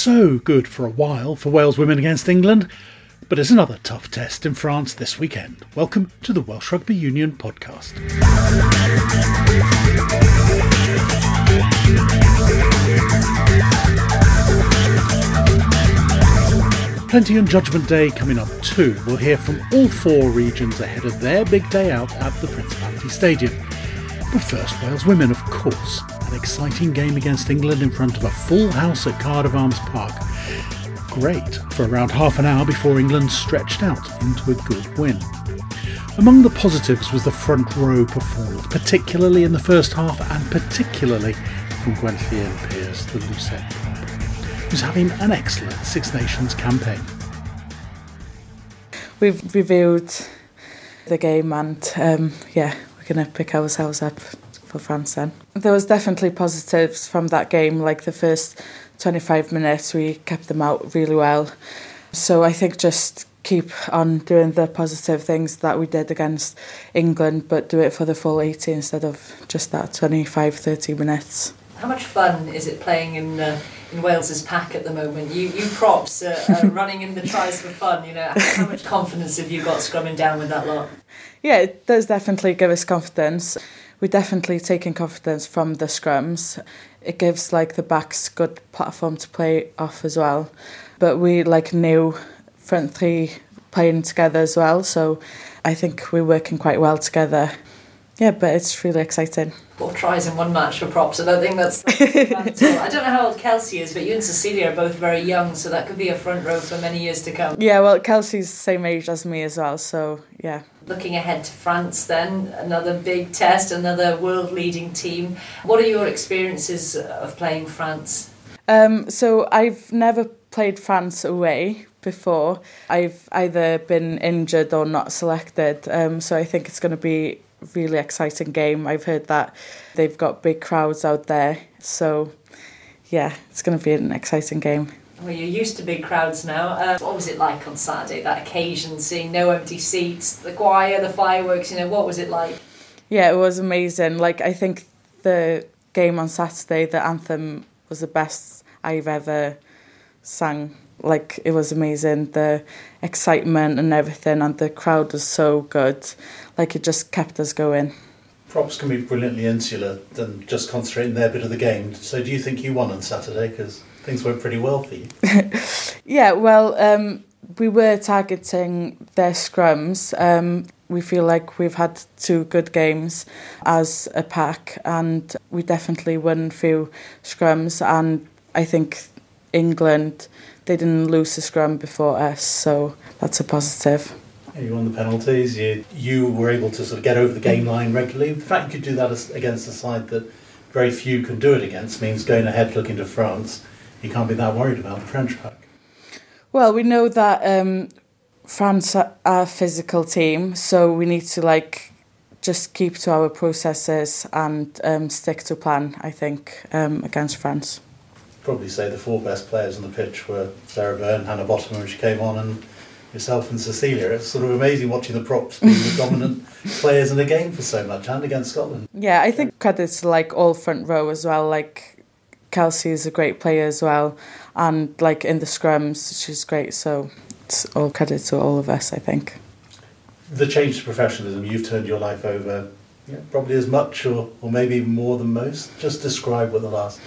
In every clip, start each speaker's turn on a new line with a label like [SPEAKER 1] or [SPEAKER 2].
[SPEAKER 1] so good for a while for Wales women against England, but it's another tough test in France this weekend. Welcome to the Welsh Rugby Union podcast. Plenty on Judgment Day coming up too. We'll hear from all four regions ahead of their big day out at the Principality Stadium. But first, Wales women, of course. An exciting game against England in front of a full house at Cardiff Arms Park. Great for around half an hour before England stretched out into a good win. Among the positives was the front row performance, particularly in the first half and particularly from Gwenllian Pyrs, the loosehead prop, who's having an excellent Six Nations campaign.
[SPEAKER 2] We've reviewed the game and um, yeah, we're going to pick ourselves up for France then. There was definitely positives from that game, like the first 25 minutes we kept them out really well. So I think just keep on doing the positive things that we did against England, but do it for the full 80 instead of just that 25 30 minutes.
[SPEAKER 3] How much fun is it playing in uh, in Wales's pack at the moment? You you props are, are running in the tries for fun. You know how much confidence have you got scrumming down with that lot?
[SPEAKER 2] Yeah, it does definitely give us confidence. We're definitely taking confidence from the scrums. It gives like the backs good platform to play off as well. But we like new front three playing together as well, so I think we're working quite well together. Yeah, but it's really exciting.
[SPEAKER 3] Four tries in one match for props. I don't think that's, that's I don't know how old Kelsey is, but you and Sisilia are both very young, so that could be a front row for many years to come.
[SPEAKER 2] Yeah, well, Kelsey's the same age as me as well, so yeah.
[SPEAKER 3] Looking ahead to France, then another big test, another world-leading team. What are your experiences of playing France?
[SPEAKER 2] Um, so I've never played France away before. I've either been injured or not selected, um, so I think it's going to be really exciting game. I've heard that they've got big crowds out there, so yeah, it's going to be an exciting game.
[SPEAKER 3] Well, you're used to big crowds now. Uh, what was it like on Saturday? That occasion, seeing no empty seats, the choir, the fireworks. You know, what was it like?
[SPEAKER 2] Yeah, it was amazing. Like I think the game on Saturday, the anthem was the best I've ever sang. Like it was amazing, the excitement and everything, and the crowd was so good. Like it just kept us going.
[SPEAKER 1] Props can be brilliantly insular than just concentrating their bit of the game. So, do you think you won on Saturday? Because things went pretty well for you.
[SPEAKER 2] yeah, well, um, we were targeting their scrums. Um, we feel like we've had two good games as a pack, and we definitely won a few scrums. And I think England they didn't lose the scrum before us, so that's a positive.
[SPEAKER 1] You won the penalties. You you were able to sort of get over the game line regularly. The fact you could do that against a side that very few can do it against means going ahead looking to France, you can't be that worried about the French pack.
[SPEAKER 2] Well, we know that um, France are a physical team, so we need to like just keep to our processes and um, stick to plan. I think um, against France.
[SPEAKER 1] Probably say the four best players on the pitch were Sarah Bern, Hannah Botterman when she came on, and yourself and Sisilia. It's sort of amazing watching the props being the dominant players in the game for so much and against Scotland.
[SPEAKER 2] Yeah, I think credits to like all front row as well. Like Kelsey is a great player as well, and like in the scrums, she's great. So it's all credit to all of us, I think.
[SPEAKER 1] The change to professionalism, you've turned your life over yeah, probably as much or, or maybe even more than most. Just describe what the last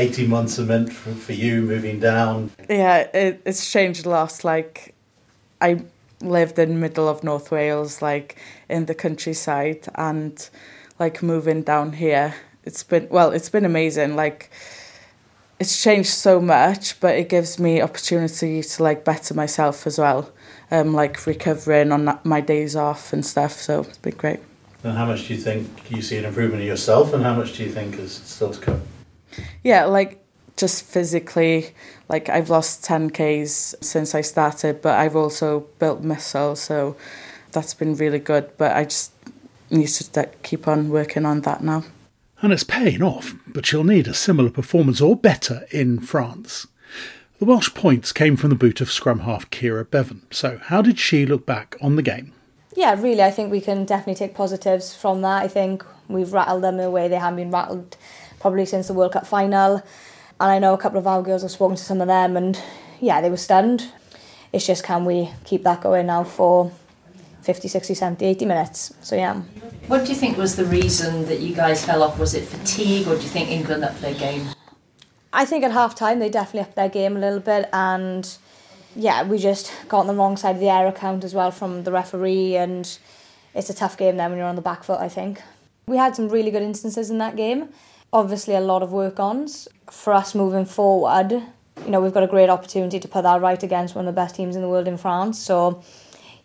[SPEAKER 1] 18 months have meant for, for you moving down.
[SPEAKER 2] Yeah, it, it's changed a lot. Like, I lived in middle of North Wales, like in the countryside, and like moving down here, it's been well, it's been amazing. Like it's changed so much, but it gives me opportunity to like better myself as well. Um, like recovering on my days off and stuff. So it's been great.
[SPEAKER 1] And how much do you think you see an improvement in yourself, and how much do you think is still to come?
[SPEAKER 2] Yeah, like just physically, like I've lost 10 Ks since I started, but I've also built muscle, so that's been really good. But I just need to keep on working on that now.
[SPEAKER 1] And it's paying off, but she'll need a similar performance or better in France. The Welsh points came from the boot of scrum half Keira Bevan. So, how did she look back on the game?
[SPEAKER 4] Yeah, really, I think we can definitely take positives from that. I think we've rattled them in a way they haven't been rattled probably since the World Cup final. And I know a couple of our girls have spoken to some of them, and yeah, they were stunned. It's just can we keep that going now for 50, 60, 70, 80 minutes? So yeah.
[SPEAKER 3] What do you think was the reason that you guys fell off? Was it fatigue, or do you think England upped their game?
[SPEAKER 4] I think at half time they definitely upped their game a little bit and yeah, we just got on the wrong side of the air account as well from the referee and it's a tough game then when you're on the back foot I think. We had some really good instances in that game. Obviously a lot of work ons. For us moving forward, you know, we've got a great opportunity to put that right against one of the best teams in the world in France. So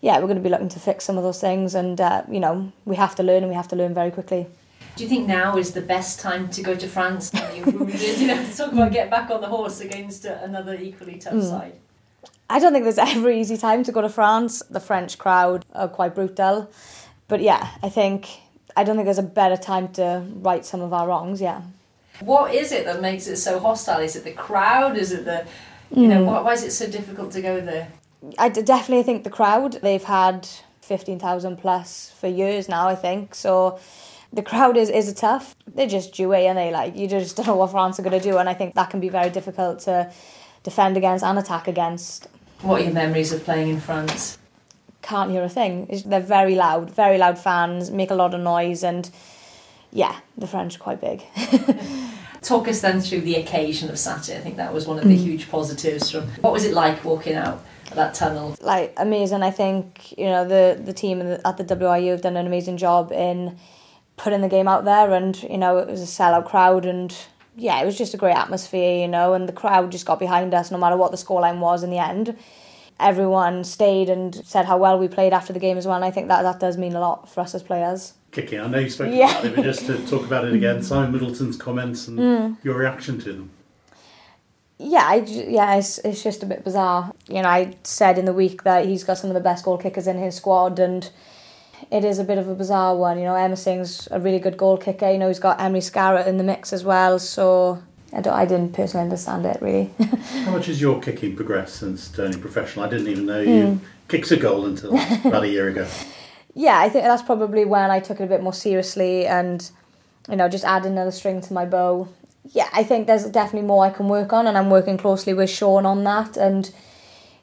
[SPEAKER 4] yeah, we're going to be looking to fix some of those things and uh, you know, we have to learn and we have to learn very quickly.
[SPEAKER 3] Do you think now is the best time to go to France? You're wounded, you know, to talk about get back on the horse against another equally tough mm. side.
[SPEAKER 4] I don't think there's ever easy time to go to France. The French crowd are quite brutal, but yeah, I think I don't think there's a better time to right some of our wrongs. Yeah.
[SPEAKER 3] What is it that makes it so hostile? Is it the crowd? Is it the you know hmm. why, why is it so difficult to go there?
[SPEAKER 4] I definitely think the crowd. They've had fifteen thousand plus for years now. I think so the crowd is, is tough. They're just Jewy and they like you just don't know what France are going to do, and I think that can be very difficult to defend against and attack against.
[SPEAKER 3] What are your memories of playing in France?
[SPEAKER 4] Can't hear a thing. They're very loud, very loud fans, make a lot of noise, and yeah, the French are quite big.
[SPEAKER 3] Talk us then through the occasion of Saturday. I think that was one of the mm. huge positives from. What was it like walking out? that tunnel
[SPEAKER 4] like amazing i think you know the the team at the WRU have done an amazing job in putting the game out there and you know it was a sellout crowd and yeah it was just a great atmosphere you know and the crowd just got behind us no matter what the scoreline was in the end everyone stayed and said how well we played after the game as well and I think that that does mean a lot for us as players
[SPEAKER 1] kicking I know you spoke yeah. about it but just to talk about it again Simon Middleton's comments and mm. your reaction to them
[SPEAKER 4] yeah, I, yeah, it's, it's just a bit bizarre. You know, I said in the week that he's got some of the best goal kickers in his squad, and it is a bit of a bizarre one. You know, Emersing's a really good goal kicker. You know, he's got Emily Scarratt in the mix as well. So I, don't, I didn't personally understand it really.
[SPEAKER 1] How much has your kicking progressed since turning professional? I didn't even know you mm. kicked a goal until about a year ago.
[SPEAKER 4] Yeah, I think that's probably when I took it a bit more seriously and, you know, just add another string to my bow. Yeah, I think there's definitely more I can work on, and I'm working closely with Sean on that. And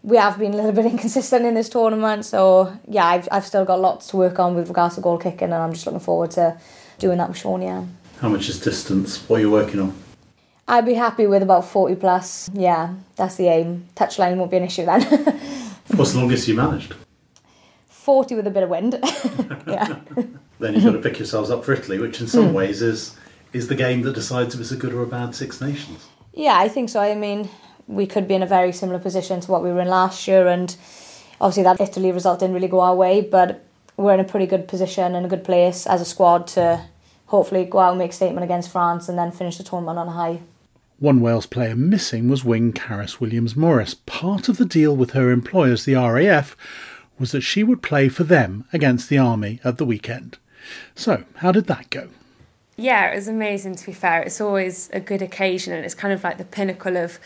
[SPEAKER 4] we have been a little bit inconsistent in this tournament. So yeah, I've I've still got lots to work on with regards to goal kicking, and I'm just looking forward to doing that with Sean. Yeah.
[SPEAKER 1] How much is distance? What are you working on?
[SPEAKER 4] I'd be happy with about forty plus. Yeah, that's the aim. Touchline won't be an issue then.
[SPEAKER 1] What's the longest you managed?
[SPEAKER 4] Forty with a bit of wind. yeah.
[SPEAKER 1] then you've got to pick yourselves up for Italy, which in some mm. ways is is the game that decides if it's a good or a bad Six Nations.
[SPEAKER 4] Yeah, I think so. I mean, we could be in a very similar position to what we were in last year. And obviously, that Italy result didn't really go our way, but we're in a pretty good position and a good place as a squad to hopefully go out and make a statement against France and then finish the tournament on a high.
[SPEAKER 1] One Wales player missing was wing Carys Williams Morris. Part of the deal with her employers, the RAF, was that she would play for them against the Army at the weekend. So, how did that go?
[SPEAKER 5] Yeah, it was amazing to be fair. It's always a good occasion and it's kind of like the pinnacle of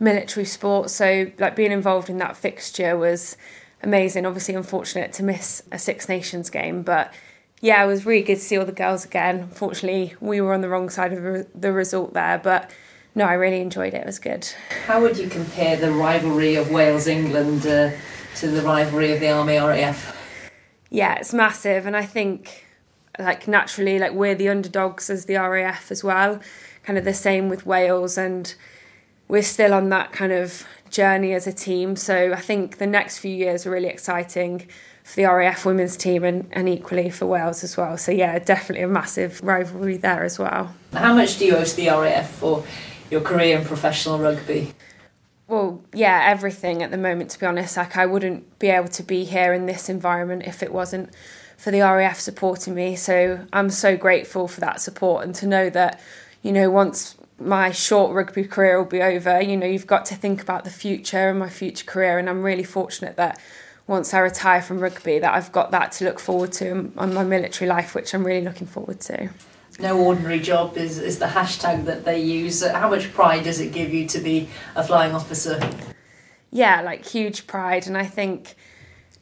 [SPEAKER 5] military sport. So like being involved in that fixture was amazing. Obviously, unfortunate to miss a Six Nations game, but yeah, it was really good to see all the girls again. Unfortunately, we were on the wrong side of the result there, but no, I really enjoyed it. It was good.
[SPEAKER 3] How would you compare the rivalry of Wales England uh, to the rivalry of the Army RAF?
[SPEAKER 5] Yeah, it's massive, and I think like naturally, like we're the underdogs as the RAF as well. Kind of the same with Wales and we're still on that kind of journey as a team. So I think the next few years are really exciting for the RAF women's team and, and equally for Wales as well. So yeah, definitely a massive rivalry there as well.
[SPEAKER 3] How much do you owe to the RAF for your career in professional rugby?
[SPEAKER 5] Well, yeah, everything at the moment, to be honest. Like, I wouldn't be able to be here in this environment if it wasn't for the RAF supporting me. So I'm so grateful for that support and to know that, you know, once my short rugby career will be over. You know, you've got to think about the future and my future career, and I'm really fortunate that once I retire from rugby, that I've got that to look forward to on my military life, which I'm really looking forward to.
[SPEAKER 3] No ordinary job is, is the hashtag that they use. How much pride does it give you to be a flying officer?
[SPEAKER 5] Yeah, like huge pride, and I think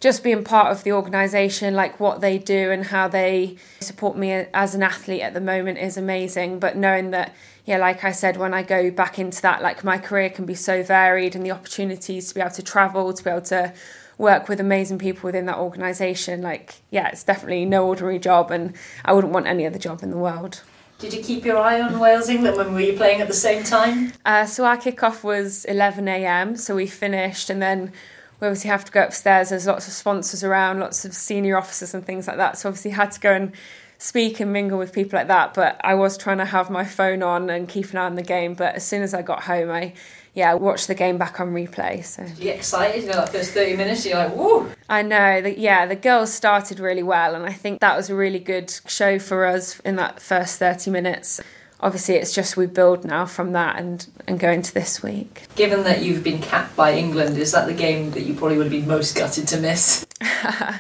[SPEAKER 5] just being part of the organisation, like what they do and how they support me as an athlete at the moment is amazing. But knowing that, yeah, like I said, when I go back into that, like my career can be so varied and the opportunities to be able to travel, to be able to work with amazing people within that organisation, like, yeah, it's definitely no ordinary job and I wouldn't want any other job in the world.
[SPEAKER 3] Did you keep your eye on Wales England when were you playing at the same time?
[SPEAKER 5] Uh, so our kick-off was 11am, so we finished and then we obviously have to go upstairs. There's lots of sponsors around, lots of senior officers and things like that. So obviously had to go and speak and mingle with people like that. But I was trying to have my phone on and keep an eye on the game. But as soon as I got home, I yeah watched the game back on replay. So
[SPEAKER 3] you get excited? You know, that first thirty minutes, you're like, woo!
[SPEAKER 5] I know that yeah, the girls started really well, and I think that was a really good show for us in that first thirty minutes obviously it's just we build now from that and and go into this week
[SPEAKER 3] Given that you've been capped by England, is that the game that you probably would have been most gutted to miss?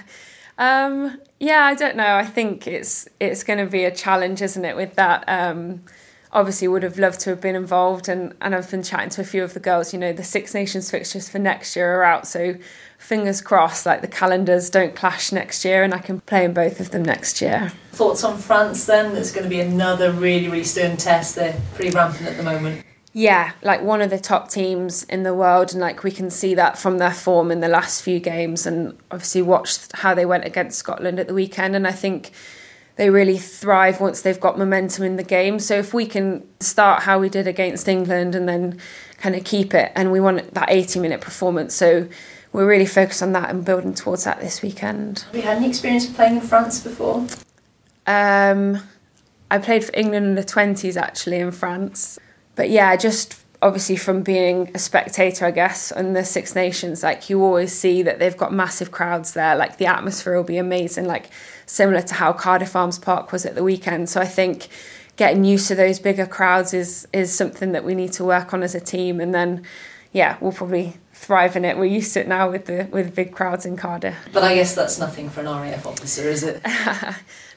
[SPEAKER 5] um yeah i don't know i think it's it's going to be a challenge isn't it with that um obviously would have loved to have been involved and and i've been chatting to a few of the girls you know the six nations fixtures for next year are out so fingers crossed like the calendars don't clash next year and i can play in both of them next year
[SPEAKER 3] Thoughts on France then? There's going to be another really, really stern test. They're pretty rampant at the moment.
[SPEAKER 5] yeah, like one of the top teams in the world, and like we can see that from their form in the last few games, and obviously watched how they went against Scotland at the weekend, and I think they really thrive once they've got momentum in the game. So if we can start how we did against England and then kind of keep it, and we want that 80 minute performance, so we're really focused on that and building towards that this weekend.
[SPEAKER 3] Have you had any experience of playing in France before?
[SPEAKER 5] Um, I played for England in the twenties actually in France, but yeah, just obviously from being a spectator, I guess, on the Six Nations, like you always see that they've got massive crowds there. Like the atmosphere will be amazing, like similar to how Cardiff Arms Park was at the weekend. So I think getting used to those bigger crowds is is something that we need to work on as a team, and then yeah, we'll probably thrive in it. We're used to it now with the with big crowds in Cardiff.
[SPEAKER 3] But I guess that's nothing for an RAF officer, is it?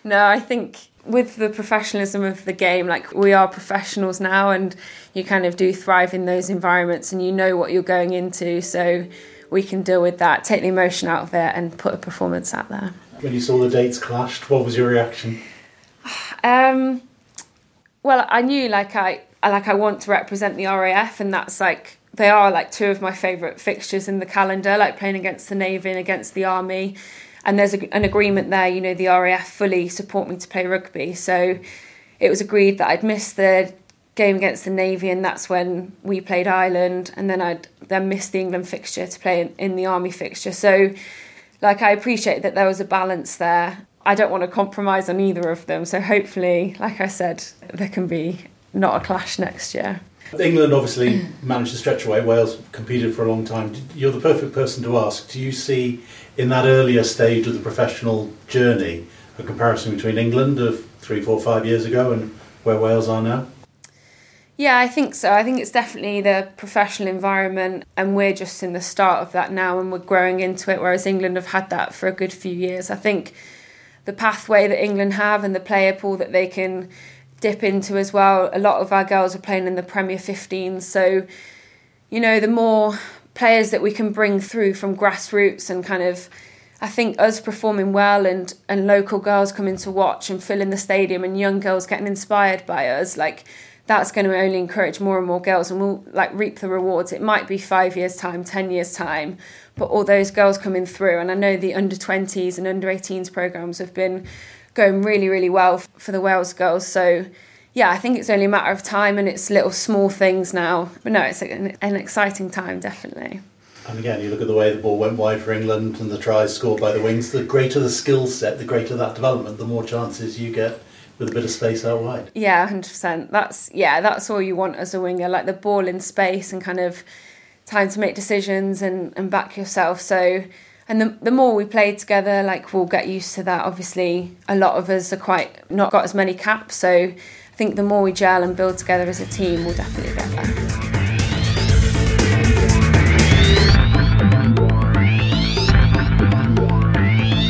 [SPEAKER 5] No, I think with the professionalism of the game, like we are professionals now, and you kind of do thrive in those environments, and you know what you're going into, so we can deal with that, take the emotion out of it, and put a performance out there.
[SPEAKER 1] When you saw the dates clashed, what was your reaction?
[SPEAKER 5] Um, well, I knew like I like I want to represent the RAF, and that's like they are like two of my favourite fixtures in the calendar, like playing against the Navy and against the Army. And there's a, an agreement there, you know, the RAF fully support me to play rugby. So it was agreed that I'd miss the game against the Navy, and that's when we played Ireland, and then I'd then miss the England fixture to play in, in the Army fixture. So, like, I appreciate that there was a balance there. I don't want to compromise on either of them. So, hopefully, like I said, there can be not a clash next year.
[SPEAKER 1] England obviously managed to stretch away. Wales competed for a long time. You're the perfect person to ask. Do you see in that earlier stage of the professional journey a comparison between England of three, four, five years ago and where Wales are now?
[SPEAKER 5] Yeah, I think so. I think it's definitely the professional environment, and we're just in the start of that now, and we're growing into it. Whereas England have had that for a good few years. I think the pathway that England have and the player pool that they can dip into as well. A lot of our girls are playing in the Premier 15s, so you know the more players that we can bring through from grassroots and kind of. I think us performing well and, and local girls coming to watch and filling the stadium and young girls getting inspired by us, like that's going to only encourage more and more girls and we'll like reap the rewards. It might be five years' time, ten years' time, but all those girls coming through. And I know the under 20s and under 18s programs have been going really, really well for the Wales girls. So yeah, I think it's only a matter of time and it's little small things now. But no, it's an, an exciting time, definitely.
[SPEAKER 1] And again, you look at the way the ball went wide for England and the tries scored by the wings. The greater the skill set, the greater that development, the more chances you get with a bit of space out wide.
[SPEAKER 5] Yeah, hundred percent. That's yeah, that's all you want as a winger, like the ball in space and kind of time to make decisions and, and back yourself. So and the the more we play together, like we'll get used to that. Obviously, a lot of us are quite not got as many caps, so I think the more we gel and build together as a team, we'll definitely get there.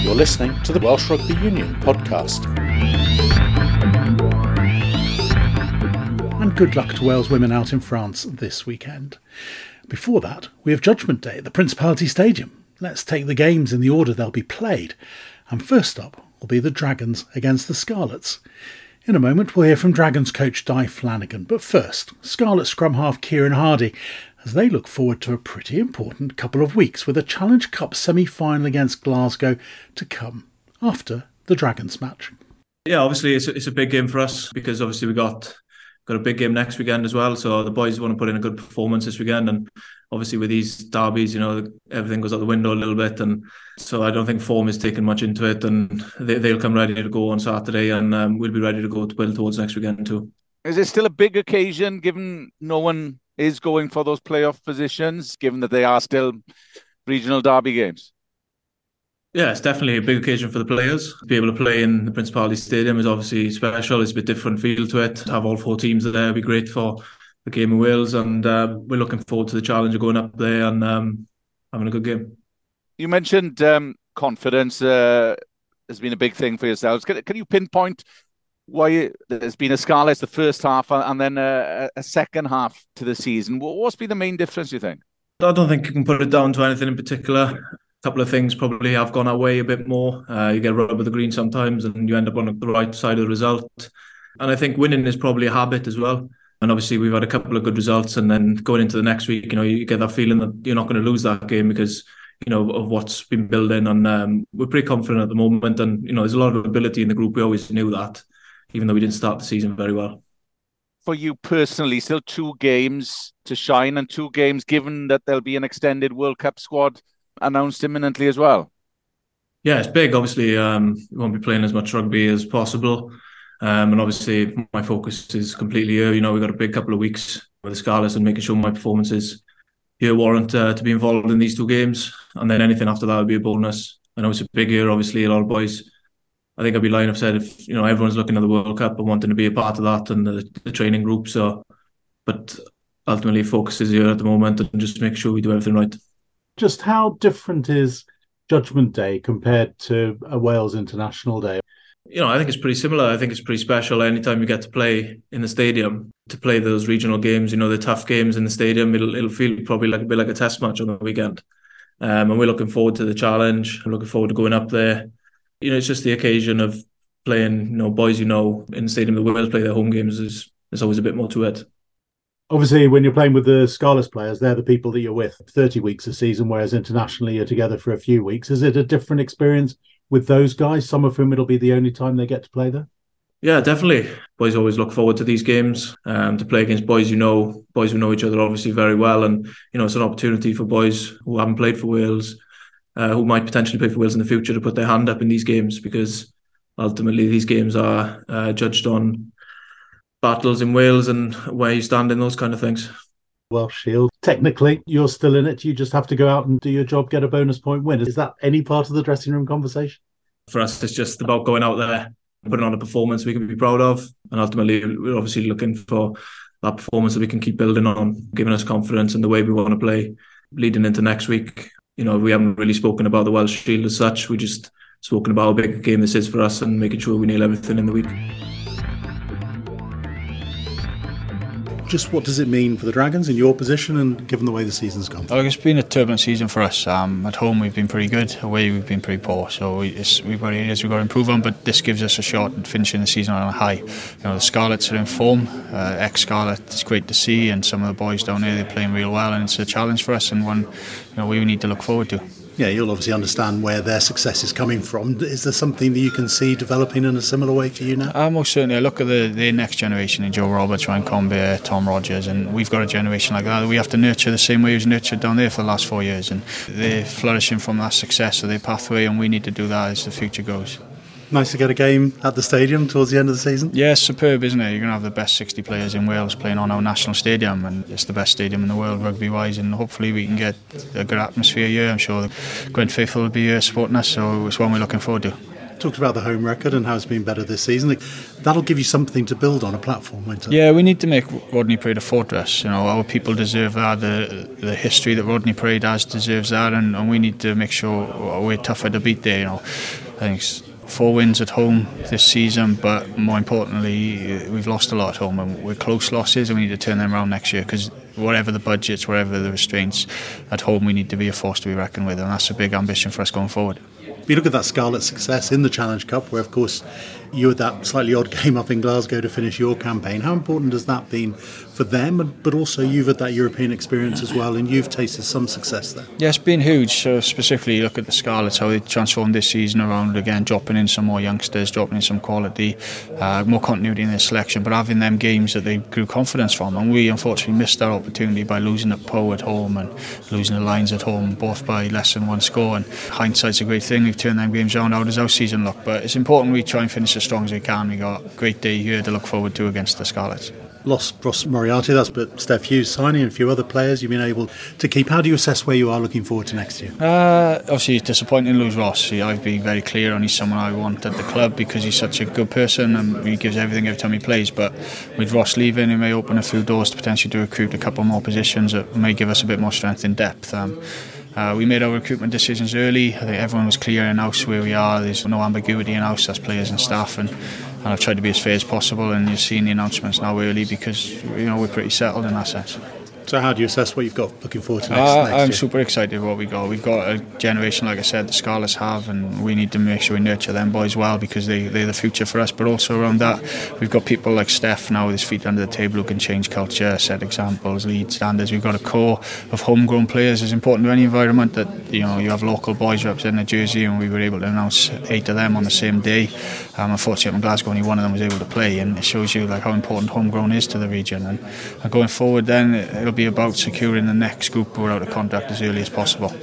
[SPEAKER 1] You're listening to the Welsh Rugby Union podcast. And good luck to Wales women out in France this weekend. Before that, we have Judgment Day at the Principality Stadium. Let's take the games in the order they'll be played. And first up will be the Dragons against the Scarlets. In a moment, we'll hear from Dragons coach Dai Flanagan. But first, Scarlet scrum half Kieran Hardy, as they look forward to a pretty important couple of weeks with a Challenge Cup semi final against Glasgow to come after the Dragons match.
[SPEAKER 6] Yeah, obviously it's a, it's a big game for us because obviously we got got a big game next weekend as well. So the boys want to put in a good performance this weekend, and obviously with these derbies, you know, everything goes out the window a little bit, and so I don't think form is taking much into it, and they, they'll come ready to go on Saturday, and um, we'll be ready to go build towards next weekend too.
[SPEAKER 7] Is it still a big occasion, given no one is going for those playoff positions, given that they are still regional derby games?
[SPEAKER 6] Yeah, it's definitely a big occasion for the players. To be able to play in the Principality Stadium is obviously special. It's a bit different feel to it. To have all four teams there would be great for the game of Wales, and uh, we're looking forward to the challenge of going up there and um, having a good game.
[SPEAKER 7] You mentioned um, confidence uh, has been a big thing for yourselves. Can, can you pinpoint why there's been a scarlet the first half and then a, a second half to the season? What's been the main difference, you think?
[SPEAKER 6] I don't think you can put it down to anything in particular. Couple of things probably have gone our way a bit more. Uh, you get rub with the green sometimes, and you end up on the right side of the result. And I think winning is probably a habit as well. And obviously, we've had a couple of good results, and then going into the next week, you know, you get that feeling that you're not going to lose that game because you know of what's been building, and um, we're pretty confident at the moment. And you know, there's a lot of ability in the group. We always knew that, even though we didn't start the season very well.
[SPEAKER 7] For you personally, still two games to shine, and two games given that there'll be an extended World Cup squad announced imminently as well.
[SPEAKER 6] Yeah, it's big. Obviously, um, won't be playing as much rugby as possible. Um, and obviously, my focus is completely here. You know, we've got a big couple of weeks with the Scarlets and making sure my performances here warrant uh, to be involved in these two games. And then anything after that would be a bonus. I know it's a big year, obviously, a lot of boys. I think I'd be lying if I said if you know everyone's looking at the World Cup and wanting to be a part of that and the, the training group. So, but ultimately, focus is here at the moment and just make sure we do everything right.
[SPEAKER 1] Just how different is Judgment Day compared to a Wales International Day?
[SPEAKER 6] you know, I think it's pretty similar. I think it's pretty special. Anytime you get to play in the stadium, to play those regional games, you know, the tough games in the stadium, it'll it'll feel probably like a bit like a test match on the weekend. Um, and we're looking forward to the challenge. I'm looking forward to going up there. You know, it's just the occasion of playing, you know, boys you know in the stadium. The Wales play their home games. Is there's always a bit more to it.
[SPEAKER 1] Obviously, when you're playing with the Scarlets players, they're the people that you're with 30 weeks a season, whereas internationally you're together for a few weeks. Is it a different experience with those guys, some of whom it'll be the only time they get to play there?
[SPEAKER 6] Yeah, definitely. Boys always look forward to these games um, to play against boys you know, boys who know each other obviously very well, and you know it's an opportunity for boys who haven't played for Wales, uh, who might potentially play for Wales in the future, to put their hand up in these games because ultimately these games are uh, judged on battles in Wales and where you stand in those kind of things.
[SPEAKER 1] Welsh Shield. Technically, you're still in it. You just have to go out and do your job, get a bonus point win. Is that any part of the dressing room conversation?
[SPEAKER 6] For us, it's just about going out there, putting on a performance we can be proud of. And ultimately, we're obviously looking for that performance that we can keep building on, giving us confidence in the way we want to play leading into next week. You know, we haven't really spoken about the Welsh Shield as such. We just spoken about how big a game this is for us and making sure we nail everything in the week.
[SPEAKER 1] Just what does it mean for the Dragons in your position and given the way the season's gone?
[SPEAKER 8] Well, it's been a turbulent season for us. Um, at home, we've been pretty good. Away, we've been pretty poor. So it's, we've got areas we've got to improve on, but this gives us a shot at finishing the season on a high. You know, the Scarlets are in form. Uh, Ex Scarlet, it's great to see, and some of the boys down there, they're playing real well, and it's a challenge for us and one you know, we need to look forward to
[SPEAKER 1] yeah, you'll obviously understand where their success is coming from. Is there something that you can see developing in a similar way for you now?
[SPEAKER 8] Uh, most certainly. I look at the, the next generation in Joe Roberts, Ryan Conbeer, Tom Rogers, and we've got a generation like that. We have to nurture the same way it was nurtured down there for the last four years, and they're flourishing from that success of their pathway, and we need to do that as the future goes
[SPEAKER 1] nice to get a game at the stadium towards the end of the season.
[SPEAKER 8] Yeah, it's superb, isn't it? You're going to have the best 60 players in Wales playing on our national stadium, and it's the best stadium in the world rugby wise. And hopefully, we can get a good atmosphere here. I'm sure the Gwent faithful will be here supporting us, so it's one we're looking forward to.
[SPEAKER 1] Talked about the home record and how it's been better this season. That'll give you something to build on a platform, won't it?
[SPEAKER 8] Yeah, we need to make Rodney Parade a fortress. You know, our people deserve that. The the history that Rodney Parade has deserves that, and, and we need to make sure we're tougher to beat there. You know, I think four wins at home this season, but more importantly, uh, we've lost a lot at home, and we're close losses, and we need to turn them around next year because whatever the budgets, whatever the restraints, at home we need to be a force to be reckoned with, and that's a big ambition for us going forward.
[SPEAKER 1] You look at that Scarlet success in the Challenge Cup, where of course you had that slightly odd game up in Glasgow to finish your campaign. How important has that been for them, but also you've had that European experience as well, and you've tasted some success there?
[SPEAKER 8] Yeah, it's been huge. So specifically, look at the Scarlets, how they transformed this season around again, dropping in some more youngsters, dropping in some quality, uh, more continuity in their selection, but having them games that they grew confidence from. And we unfortunately missed that opportunity by losing at Pau at home and losing the Lions at home, both by less than one score. And hindsight's a great thing. We've turned them games around. How does our season look? But it's important we try and finish as strong as we can. We got a great day here to look forward to against the Scarlets
[SPEAKER 1] lost Ross Moriarty, that's but Steff Hughes signing and a few other players you've been able to keep. How do you assess where you are looking forward to next year?
[SPEAKER 8] Uh, obviously, it's disappointing to lose Ross. I've been very clear on he's someone I want at the club because he's such a good person and he gives everything every time he plays. But with Ross leaving, it may open a few doors to potentially to recruit a couple more positions that may give us a bit more strength in depth. Um, uh, we made our recruitment decisions early. I think everyone was clear in house where we are. There's no ambiguity in house as players and staff, and and I've tried to be as fair as possible. And you're seeing the announcements now early because you know we're pretty settled in that sense.
[SPEAKER 1] So how do you assess what you've got looking forward to next,
[SPEAKER 8] uh,
[SPEAKER 1] next
[SPEAKER 8] I'm
[SPEAKER 1] year?
[SPEAKER 8] super excited what we got. We've got a generation, like I said, the Scarlets have, and we need to make sure we nurture them boys well because they, they're the future for us. But also around that, we've got people like Steff now with his feet under the table who can change culture, set examples, lead standards. We've got a core of homegrown players. It's important to any environment that you know you have local boys representing a jersey, and we were able to announce eight of them on the same day. Um, unfortunately, in Glasgow, only one of them was able to play, and it shows you like how important homegrown is to the region. And, and going forward, then it'll be about securing the next group who are out of contract as early as possible.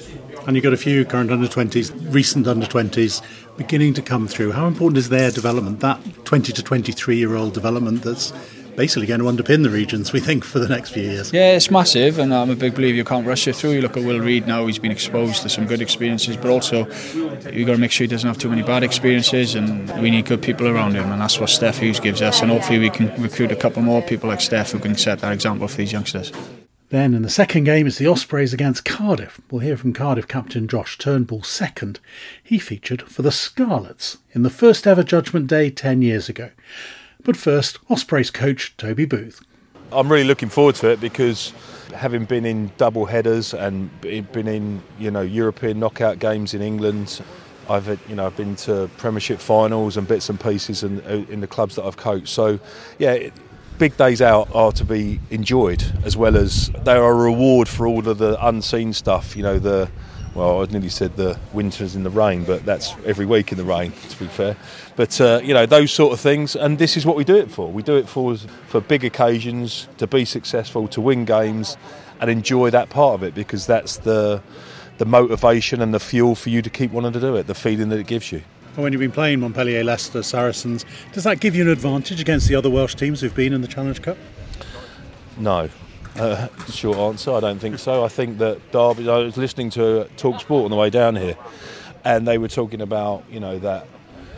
[SPEAKER 1] And you've got a few current under 20s, recent under 20s beginning to come through. How important is their development, that 20 to 23 year old development that's basically going to underpin the regions, we think, for the next few years.
[SPEAKER 8] Yeah, it's massive, and I'm a big believer you can't rush it through. You look at Will Reid now; he's been exposed to some good experiences, but also you've got to make sure he doesn't have too many bad experiences, and we need good people around him, and that's what Steff Hughes gives us. And hopefully, we can recruit a couple more people like Steff who can set that example for these youngsters.
[SPEAKER 1] Then in the second game is the Ospreys against Cardiff. We'll hear from Cardiff captain Josh Turnbull second. He featured for the Scarlets in the first ever Judgment Day 10 years ago. But first, Ospreys coach Toby Booth.
[SPEAKER 9] I'm really looking forward to it because having been in double headers and been in you know European knockout games in England, I've you know I've been to Premiership finals and bits and pieces in, in the clubs that I've coached. So yeah, big days out are to be enjoyed as well as they are a reward for all of the unseen stuff. You know, the well, I nearly said the winters in the rain, but that's every week in the rain, to be fair. But uh, you know, those sort of things, and this is what we do it for. We do it for for big occasions, to be successful, to win games, and enjoy that part of it because that's the the motivation and the fuel for you to keep wanting to do it. The feeling that it gives you.
[SPEAKER 1] And when you've been playing Montpellier, Leicester, Saracens, does that give you an advantage against the other Welsh teams who've been in the Challenge Cup?
[SPEAKER 9] No. Uh, short answer, I don't think so. I think that Derby, I was listening to Talk Sport on the way down here, and they were talking about, you know, that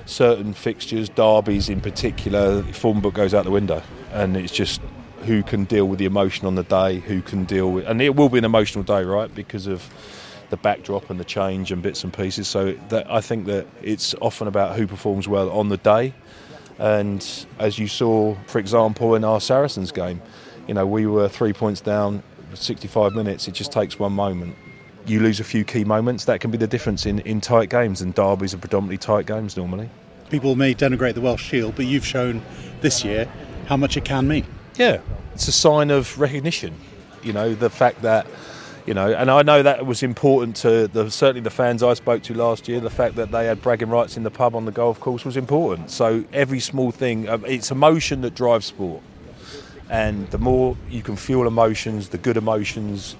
[SPEAKER 9] certain fixtures, derbies in particular, form book goes out the window. And it's just who can deal with the emotion on the day, who can deal with, and it will be an emotional day, right? Because of the backdrop and the change and bits and pieces. So that, I think that it's often about who performs well on the day. And as you saw, for example, in our Saracens game, you know, we were three points down, 65 minutes. It just takes one moment. You lose a few key moments. That can be the difference in, in tight games, and derbies are predominantly tight games normally.
[SPEAKER 1] People may denigrate the Welsh Shield, but you've shown this year how much it can mean.
[SPEAKER 9] Yeah, it's a sign of recognition. You know, the fact that you know, and I know that was important to the, certainly the fans I spoke to last year. The fact that they had bragging rights in the pub on the golf course was important. So every small thing, um, it's emotion that drives sport, and the more you can fuel emotions, the good emotions,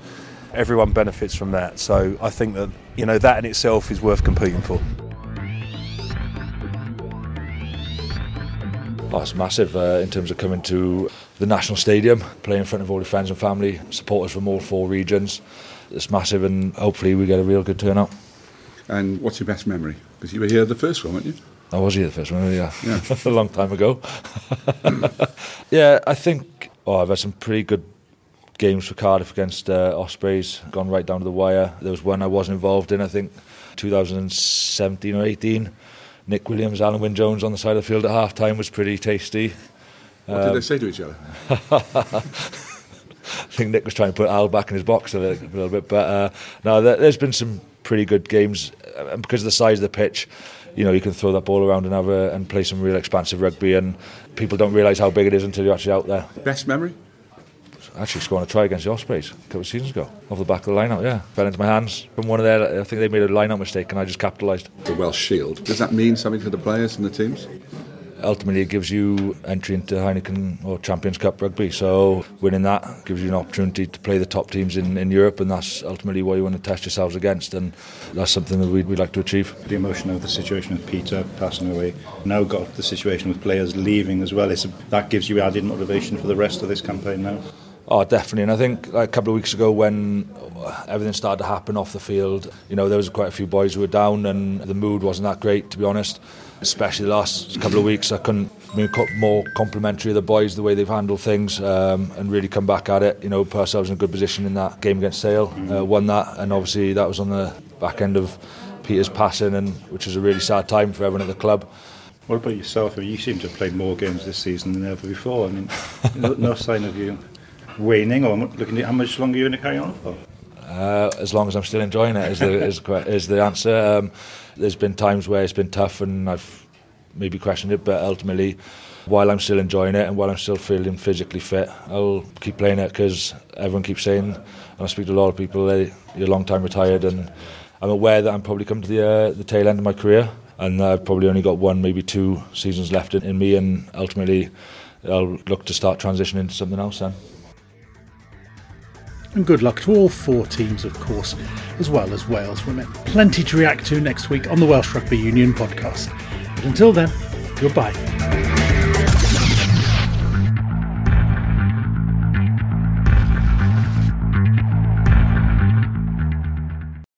[SPEAKER 9] everyone benefits from that. So I think that you know that in itself is worth competing for.
[SPEAKER 10] That's massive uh, in terms of coming to the national stadium, playing in front of all your friends and family, supporters from all four regions. It's massive, and hopefully we get a real good turnout.
[SPEAKER 11] And what's your best memory? Because you were here the first one, weren't you?
[SPEAKER 10] I was here the first one, yeah,
[SPEAKER 11] yeah.
[SPEAKER 10] a long time ago. yeah, I think oh, I've had some pretty good games for Cardiff against uh, Ospreys, gone right down to the wire. There was one I was involved in, I think, 2017 or 18 Nick Williams, Alun Wyn Jones on the side of the field at half time was pretty tasty.
[SPEAKER 11] What um, did they say to each other?
[SPEAKER 10] I think Nick was trying to put Al back in his box a little, a little bit, but uh, no, there, has been some pretty good games, and uh, because of the size of the pitch, you know, you can throw that ball around and have a, and play some real expansive rugby, and people don't realise how big it is until you're actually out there.
[SPEAKER 11] Best memory?
[SPEAKER 10] Actually, scoring a try against the Ospreys a couple of seasons ago, off the back of the line-out. Yeah, fell into my hands from one of their. I think they made a line-out mistake, and I just capitalised.
[SPEAKER 11] The Welsh Shield. Does that mean something to the players and the teams?
[SPEAKER 10] Ultimately it gives you entry into Heineken or Champions Cup rugby. So winning that gives you an opportunity to play the top teams in, in Europe, and that's ultimately what you want to test yourselves against, and that's something that we'd, we'd like to achieve.
[SPEAKER 12] The emotion of the situation with Peter passing away, now got the situation with players leaving as well. It's, that gives you added motivation for the rest of this campaign now.
[SPEAKER 10] Oh, definitely. And I think like, a couple of weeks ago when everything started to happen off the field, you know, there was quite a few boys who were down and the mood wasn't that great, to be honest especially the last couple of weeks. I couldn't be more complimentary of the boys, the way they've handled things um, and really come back at it. You know, put ourselves in a good position in that game against Sale, uh, won that, and obviously that was on the back end of Peter's passing, and which was a really sad time for everyone at the club.
[SPEAKER 12] What about yourself? I mean, you seem to have played more games this season than ever before. I mean, no, no sign of you waning or looking at how much longer you're going to carry on for?
[SPEAKER 10] Uh, as long as I'm still enjoying it is the, is, is the answer. Um, there's been times where it's been tough and I've maybe questioned it, but ultimately, while I'm still enjoying it and while I'm still feeling physically fit, I'll keep playing it because everyone keeps saying, and I speak to a lot of people, you're a long time retired, and I'm aware that I'm probably come to the uh, the tail end of my career, and I've probably only got one, maybe two seasons left in, in me, and ultimately, I'll look to start transitioning into something else then.
[SPEAKER 1] And good luck to all four teams, of course, as well as Wales women. Plenty to react to next week on the Welsh Rugby Union podcast. But until then, goodbye.